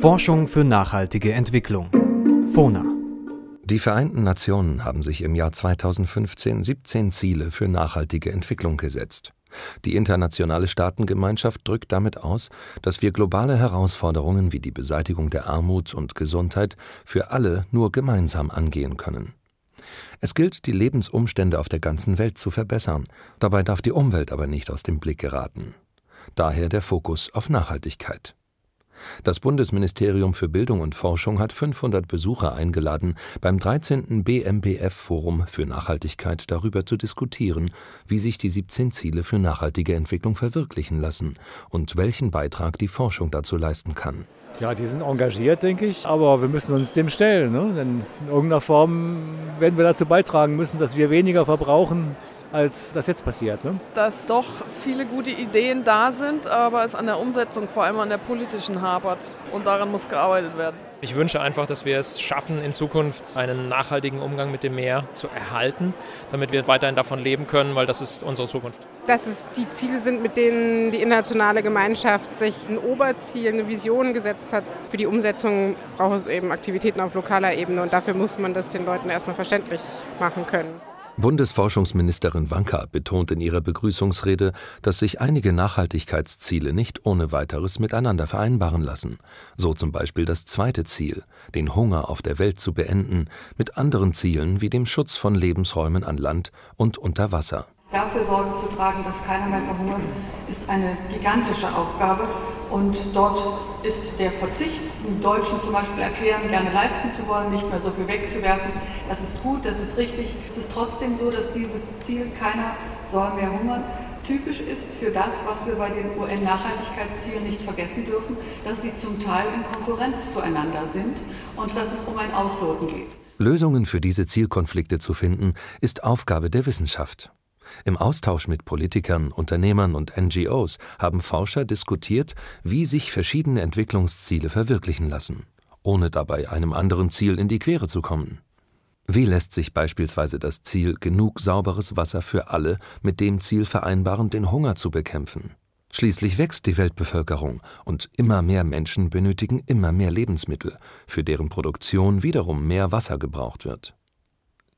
Forschung für nachhaltige Entwicklung. FONA. Die Vereinten Nationen haben sich im Jahr 2015 17 Ziele für nachhaltige Entwicklung gesetzt. Die internationale Staatengemeinschaft drückt damit aus, dass wir globale Herausforderungen wie die Beseitigung der Armut und Gesundheit für alle nur gemeinsam angehen können. Es gilt, die Lebensumstände auf der ganzen Welt zu verbessern, dabei darf die Umwelt aber nicht aus dem Blick geraten. Daher der Fokus auf Nachhaltigkeit. Das Bundesministerium für Bildung und Forschung hat 500 Besucher eingeladen, beim 13. BMBF-Forum für Nachhaltigkeit darüber zu diskutieren, wie sich die 17 Ziele für nachhaltige Entwicklung verwirklichen lassen und welchen Beitrag die Forschung dazu leisten kann. Ja, die sind engagiert, denke ich, aber wir müssen uns dem stellen. Ne? Denn in irgendeiner Form werden wir dazu beitragen müssen, dass wir weniger verbrauchen, als das jetzt passiert. Ne? Dass doch viele gute Ideen da sind, aber es an der Umsetzung, vor allem an der politischen, hapert. Und daran muss gearbeitet werden. Ich wünsche einfach, dass wir es schaffen, in Zukunft einen nachhaltigen Umgang mit dem Meer zu erhalten, damit wir weiterhin davon leben können, weil das ist unsere Zukunft. Dass es die Ziele sind, mit denen die internationale Gemeinschaft sich ein Oberziel, eine Vision gesetzt hat. Für die Umsetzung braucht es eben Aktivitäten auf lokaler Ebene und dafür muss man das den Leuten erstmal verständlich machen können. Bundesforschungsministerin Wanka betont in ihrer Begrüßungsrede, dass sich einige Nachhaltigkeitsziele nicht ohne weiteres miteinander vereinbaren lassen. So zum Beispiel das zweite Ziel, den Hunger auf der Welt zu beenden, mit anderen Zielen wie dem Schutz von Lebensräumen an Land und unter Wasser. Dafür Sorge zu tragen, dass keiner mehr verhungert, ist eine gigantische Aufgabe. Und dort ist der Verzicht, im Deutschen zum Beispiel erklären, gerne leisten zu wollen, nicht mehr so viel wegzuwerfen. Das ist gut, das ist richtig. Es ist trotzdem so, dass dieses Ziel, keiner soll mehr hungern, typisch ist für das, was wir bei den UN-Nachhaltigkeitszielen nicht vergessen dürfen, dass sie zum Teil in Konkurrenz zueinander sind und dass es um ein Ausloten geht. Lösungen für diese Zielkonflikte zu finden, ist Aufgabe der Wissenschaft. Im Austausch mit Politikern, Unternehmern und NGOs haben Forscher diskutiert, wie sich verschiedene Entwicklungsziele verwirklichen lassen, ohne dabei einem anderen Ziel in die Quere zu kommen. Wie lässt sich beispielsweise das Ziel genug sauberes Wasser für alle mit dem Ziel vereinbaren, den Hunger zu bekämpfen? Schließlich wächst die Weltbevölkerung und immer mehr Menschen benötigen immer mehr Lebensmittel, für deren Produktion wiederum mehr Wasser gebraucht wird.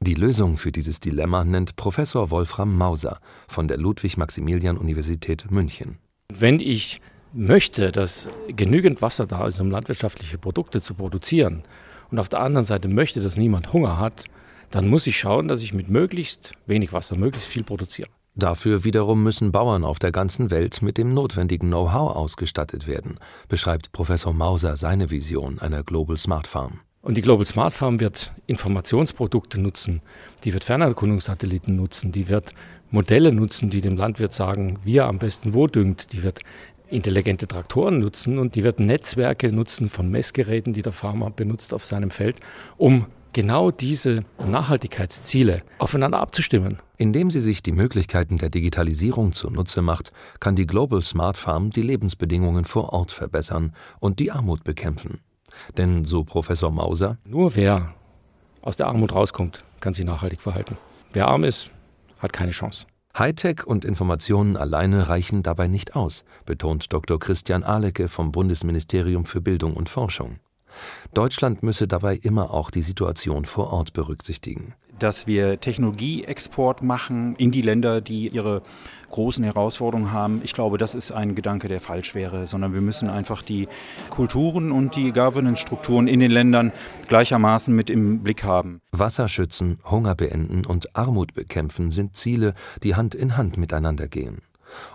Die Lösung für dieses Dilemma nennt Professor Wolfram Mauser von der Ludwig-Maximilian-Universität München. Wenn ich möchte, dass genügend Wasser da ist, um landwirtschaftliche Produkte zu produzieren, und auf der anderen Seite möchte, dass niemand Hunger hat, dann muss ich schauen, dass ich mit möglichst wenig Wasser möglichst viel produziere. Dafür wiederum müssen Bauern auf der ganzen Welt mit dem notwendigen Know-how ausgestattet werden, beschreibt Professor Mauser seine Vision einer Global Smart Farm. Und die Global Smart Farm wird Informationsprodukte nutzen, die wird Fernerkundungssatelliten nutzen, die wird Modelle nutzen, die dem Landwirt sagen, wie er am besten wo düngt, die wird intelligente Traktoren nutzen und die wird Netzwerke nutzen von Messgeräten, die der Farmer benutzt auf seinem Feld, um genau diese Nachhaltigkeitsziele aufeinander abzustimmen. Indem sie sich die Möglichkeiten der Digitalisierung zunutze macht, kann die Global Smart Farm die Lebensbedingungen vor Ort verbessern und die Armut bekämpfen. Denn, so Professor Mauser, nur wer aus der Armut rauskommt, kann sich nachhaltig verhalten. Wer arm ist, hat keine Chance. Hightech und Informationen alleine reichen dabei nicht aus, betont Dr. Christian Ahlecke vom Bundesministerium für Bildung und Forschung. Deutschland müsse dabei immer auch die Situation vor Ort berücksichtigen dass wir Technologieexport machen in die Länder, die ihre großen Herausforderungen haben. Ich glaube, das ist ein Gedanke, der falsch wäre, sondern wir müssen einfach die Kulturen und die Governance-Strukturen in den Ländern gleichermaßen mit im Blick haben. Wasser schützen, Hunger beenden und Armut bekämpfen sind Ziele, die Hand in Hand miteinander gehen.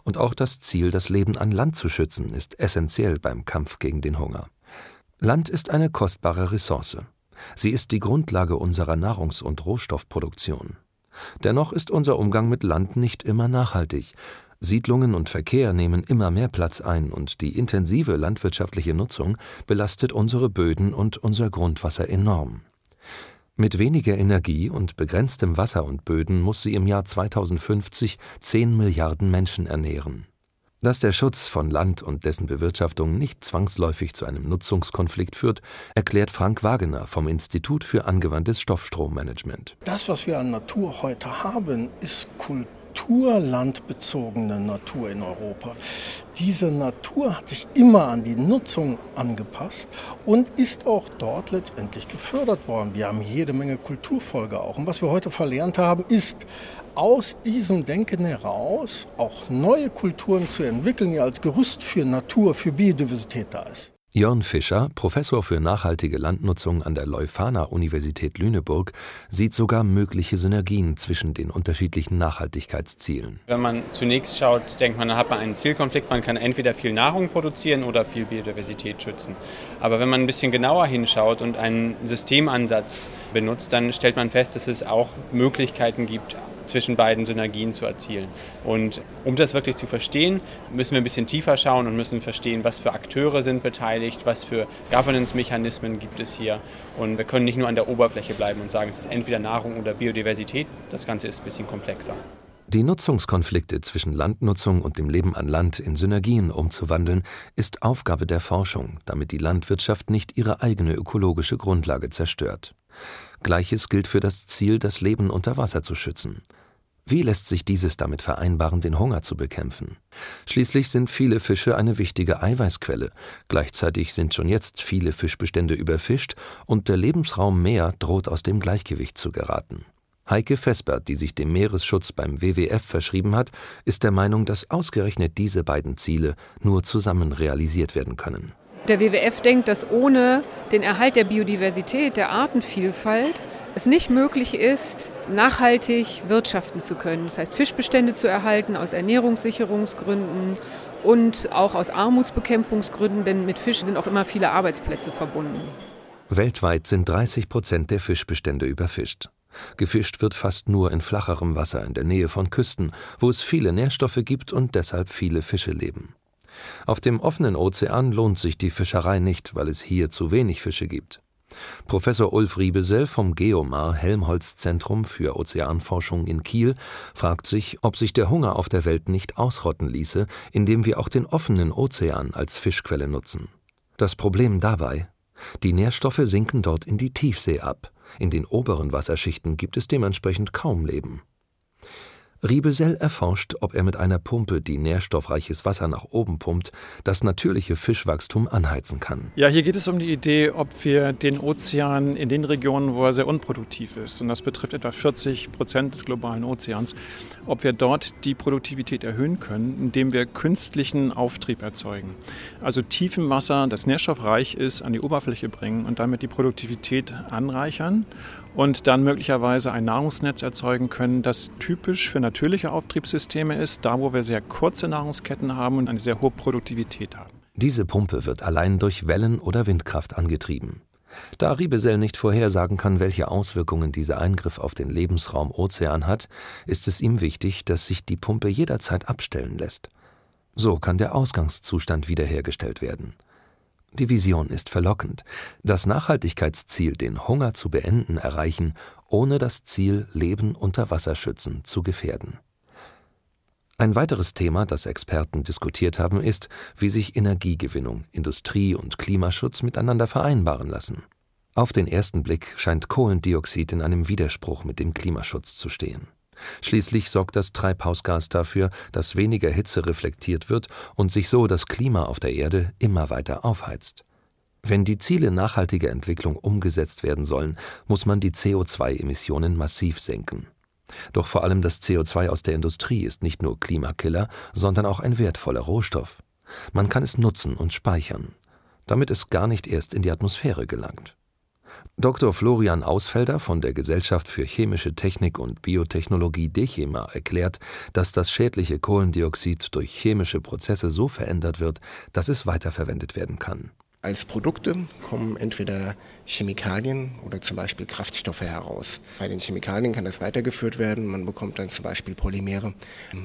Und auch das Ziel, das Leben an Land zu schützen, ist essentiell beim Kampf gegen den Hunger. Land ist eine kostbare Ressource. Sie ist die Grundlage unserer Nahrungs- und Rohstoffproduktion. Dennoch ist unser Umgang mit Land nicht immer nachhaltig. Siedlungen und Verkehr nehmen immer mehr Platz ein und die intensive landwirtschaftliche Nutzung belastet unsere Böden und unser Grundwasser enorm. Mit weniger Energie und begrenztem Wasser und Böden muss sie im Jahr 2050 10 Milliarden Menschen ernähren. Dass der Schutz von Land und dessen Bewirtschaftung nicht zwangsläufig zu einem Nutzungskonflikt führt, erklärt Frank Wagener vom Institut für angewandtes Stoffstrommanagement. Das, was wir an Natur heute haben, ist Kultur kulturlandbezogene Natur in Europa. Diese Natur hat sich immer an die Nutzung angepasst und ist auch dort letztendlich gefördert worden. Wir haben jede Menge Kulturfolge auch. Und was wir heute verlernt haben, ist aus diesem Denken heraus auch neue Kulturen zu entwickeln, die als Gerüst für Natur, für Biodiversität da ist. Jörn Fischer, Professor für nachhaltige Landnutzung an der Leuphana-Universität Lüneburg, sieht sogar mögliche Synergien zwischen den unterschiedlichen Nachhaltigkeitszielen. Wenn man zunächst schaut, denkt man, dann hat man einen Zielkonflikt. Man kann entweder viel Nahrung produzieren oder viel Biodiversität schützen. Aber wenn man ein bisschen genauer hinschaut und einen Systemansatz benutzt, dann stellt man fest, dass es auch Möglichkeiten gibt, zwischen beiden Synergien zu erzielen. Und um das wirklich zu verstehen, müssen wir ein bisschen tiefer schauen und müssen verstehen, was für Akteure sind beteiligt, was für Governance-Mechanismen gibt es hier. Und wir können nicht nur an der Oberfläche bleiben und sagen, es ist entweder Nahrung oder Biodiversität. Das Ganze ist ein bisschen komplexer. Die Nutzungskonflikte zwischen Landnutzung und dem Leben an Land in Synergien umzuwandeln, ist Aufgabe der Forschung, damit die Landwirtschaft nicht ihre eigene ökologische Grundlage zerstört. Gleiches gilt für das Ziel, das Leben unter Wasser zu schützen. Wie lässt sich dieses damit vereinbaren, den Hunger zu bekämpfen? Schließlich sind viele Fische eine wichtige Eiweißquelle, gleichzeitig sind schon jetzt viele Fischbestände überfischt und der Lebensraum Meer droht aus dem Gleichgewicht zu geraten. Heike Vesper, die sich dem Meeresschutz beim WWF verschrieben hat, ist der Meinung, dass ausgerechnet diese beiden Ziele nur zusammen realisiert werden können. Der WWF denkt, dass ohne den Erhalt der Biodiversität, der Artenvielfalt, es nicht möglich ist, nachhaltig wirtschaften zu können. Das heißt, Fischbestände zu erhalten aus Ernährungssicherungsgründen und auch aus Armutsbekämpfungsgründen, denn mit Fisch sind auch immer viele Arbeitsplätze verbunden. Weltweit sind 30 Prozent der Fischbestände überfischt. Gefischt wird fast nur in flacherem Wasser in der Nähe von Küsten, wo es viele Nährstoffe gibt und deshalb viele Fische leben. Auf dem offenen Ozean lohnt sich die Fischerei nicht, weil es hier zu wenig Fische gibt. Professor Ulf Riebesell vom Geomar Helmholtz Zentrum für Ozeanforschung in Kiel fragt sich, ob sich der Hunger auf der Welt nicht ausrotten ließe, indem wir auch den offenen Ozean als Fischquelle nutzen. Das Problem dabei? Die Nährstoffe sinken dort in die Tiefsee ab. In den oberen Wasserschichten gibt es dementsprechend kaum Leben. Riebesell erforscht, ob er mit einer Pumpe, die nährstoffreiches Wasser nach oben pumpt, das natürliche Fischwachstum anheizen kann. Ja, hier geht es um die Idee, ob wir den Ozean in den Regionen, wo er sehr unproduktiv ist, und das betrifft etwa 40 Prozent des globalen Ozeans, ob wir dort die Produktivität erhöhen können, indem wir künstlichen Auftrieb erzeugen. Also tiefem Wasser, das nährstoffreich ist, an die Oberfläche bringen und damit die Produktivität anreichern und dann möglicherweise ein Nahrungsnetz erzeugen können, das typisch für natürliche Auftriebssysteme ist, da wo wir sehr kurze Nahrungsketten haben und eine sehr hohe Produktivität haben. Diese Pumpe wird allein durch Wellen- oder Windkraft angetrieben. Da Riebesell nicht vorhersagen kann, welche Auswirkungen dieser Eingriff auf den Lebensraum Ozean hat, ist es ihm wichtig, dass sich die Pumpe jederzeit abstellen lässt. So kann der Ausgangszustand wiederhergestellt werden. Die Vision ist verlockend. Das Nachhaltigkeitsziel, den Hunger zu beenden, erreichen, ohne das Ziel Leben unter Wasser schützen zu gefährden. Ein weiteres Thema, das Experten diskutiert haben, ist, wie sich Energiegewinnung, Industrie und Klimaschutz miteinander vereinbaren lassen. Auf den ersten Blick scheint Kohlendioxid in einem Widerspruch mit dem Klimaschutz zu stehen. Schließlich sorgt das Treibhausgas dafür, dass weniger Hitze reflektiert wird und sich so das Klima auf der Erde immer weiter aufheizt. Wenn die Ziele nachhaltiger Entwicklung umgesetzt werden sollen, muss man die CO2-Emissionen massiv senken. Doch vor allem das CO2 aus der Industrie ist nicht nur Klimakiller, sondern auch ein wertvoller Rohstoff. Man kann es nutzen und speichern, damit es gar nicht erst in die Atmosphäre gelangt. Dr. Florian Ausfelder von der Gesellschaft für Chemische Technik und Biotechnologie DECHEMA erklärt, dass das schädliche Kohlendioxid durch chemische Prozesse so verändert wird, dass es weiterverwendet werden kann. Als Produkte kommen entweder Chemikalien oder zum Beispiel Kraftstoffe heraus. Bei den Chemikalien kann das weitergeführt werden. Man bekommt dann zum Beispiel Polymere,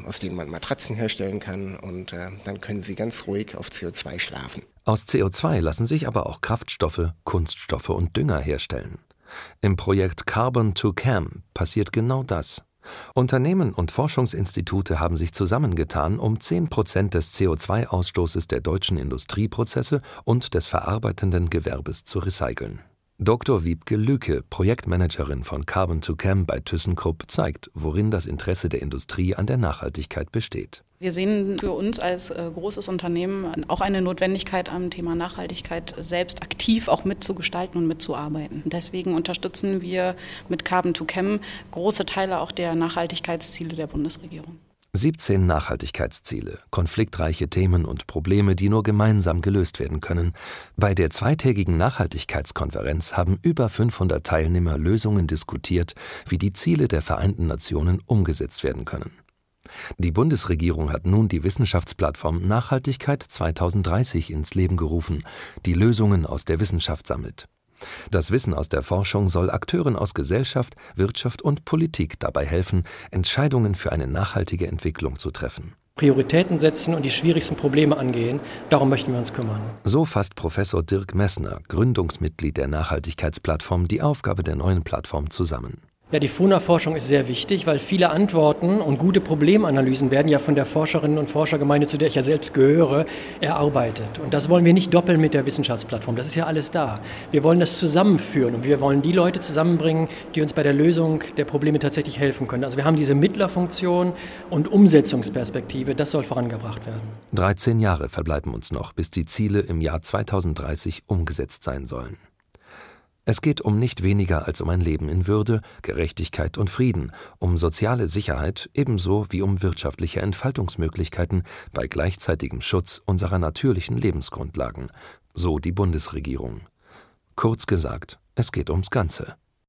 aus denen man Matratzen herstellen kann und äh, dann können sie ganz ruhig auf CO2 schlafen. Aus CO2 lassen sich aber auch Kraftstoffe, Kunststoffe und Dünger herstellen. Im Projekt Carbon to Cam passiert genau das. Unternehmen und Forschungsinstitute haben sich zusammengetan, um 10 Prozent des CO2-Ausstoßes der deutschen Industrieprozesse und des verarbeitenden Gewerbes zu recyceln. Dr. Wiebke Lücke, Projektmanagerin von Carbon to Chem bei ThyssenKrupp, zeigt, worin das Interesse der Industrie an der Nachhaltigkeit besteht. Wir sehen für uns als äh, großes Unternehmen auch eine Notwendigkeit am Thema Nachhaltigkeit selbst aktiv auch mitzugestalten und mitzuarbeiten. Deswegen unterstützen wir mit Carbon to Chem große Teile auch der Nachhaltigkeitsziele der Bundesregierung. 17 Nachhaltigkeitsziele, konfliktreiche Themen und Probleme, die nur gemeinsam gelöst werden können. Bei der zweitägigen Nachhaltigkeitskonferenz haben über 500 Teilnehmer Lösungen diskutiert, wie die Ziele der Vereinten Nationen umgesetzt werden können. Die Bundesregierung hat nun die Wissenschaftsplattform Nachhaltigkeit 2030 ins Leben gerufen, die Lösungen aus der Wissenschaft sammelt. Das Wissen aus der Forschung soll Akteuren aus Gesellschaft, Wirtschaft und Politik dabei helfen, Entscheidungen für eine nachhaltige Entwicklung zu treffen. Prioritäten setzen und die schwierigsten Probleme angehen, darum möchten wir uns kümmern. So fasst Professor Dirk Messner, Gründungsmitglied der Nachhaltigkeitsplattform, die Aufgabe der neuen Plattform zusammen. Ja, die FUNA-Forschung ist sehr wichtig, weil viele Antworten und gute Problemanalysen werden ja von der Forscherinnen und Forschergemeinde, zu der ich ja selbst gehöre, erarbeitet. Und das wollen wir nicht doppeln mit der Wissenschaftsplattform. Das ist ja alles da. Wir wollen das zusammenführen und wir wollen die Leute zusammenbringen, die uns bei der Lösung der Probleme tatsächlich helfen können. Also wir haben diese Mittlerfunktion und Umsetzungsperspektive, das soll vorangebracht werden. 13 Jahre verbleiben uns noch, bis die Ziele im Jahr 2030 umgesetzt sein sollen. Es geht um nicht weniger als um ein Leben in Würde, Gerechtigkeit und Frieden, um soziale Sicherheit ebenso wie um wirtschaftliche Entfaltungsmöglichkeiten bei gleichzeitigem Schutz unserer natürlichen Lebensgrundlagen, so die Bundesregierung. Kurz gesagt, es geht ums Ganze.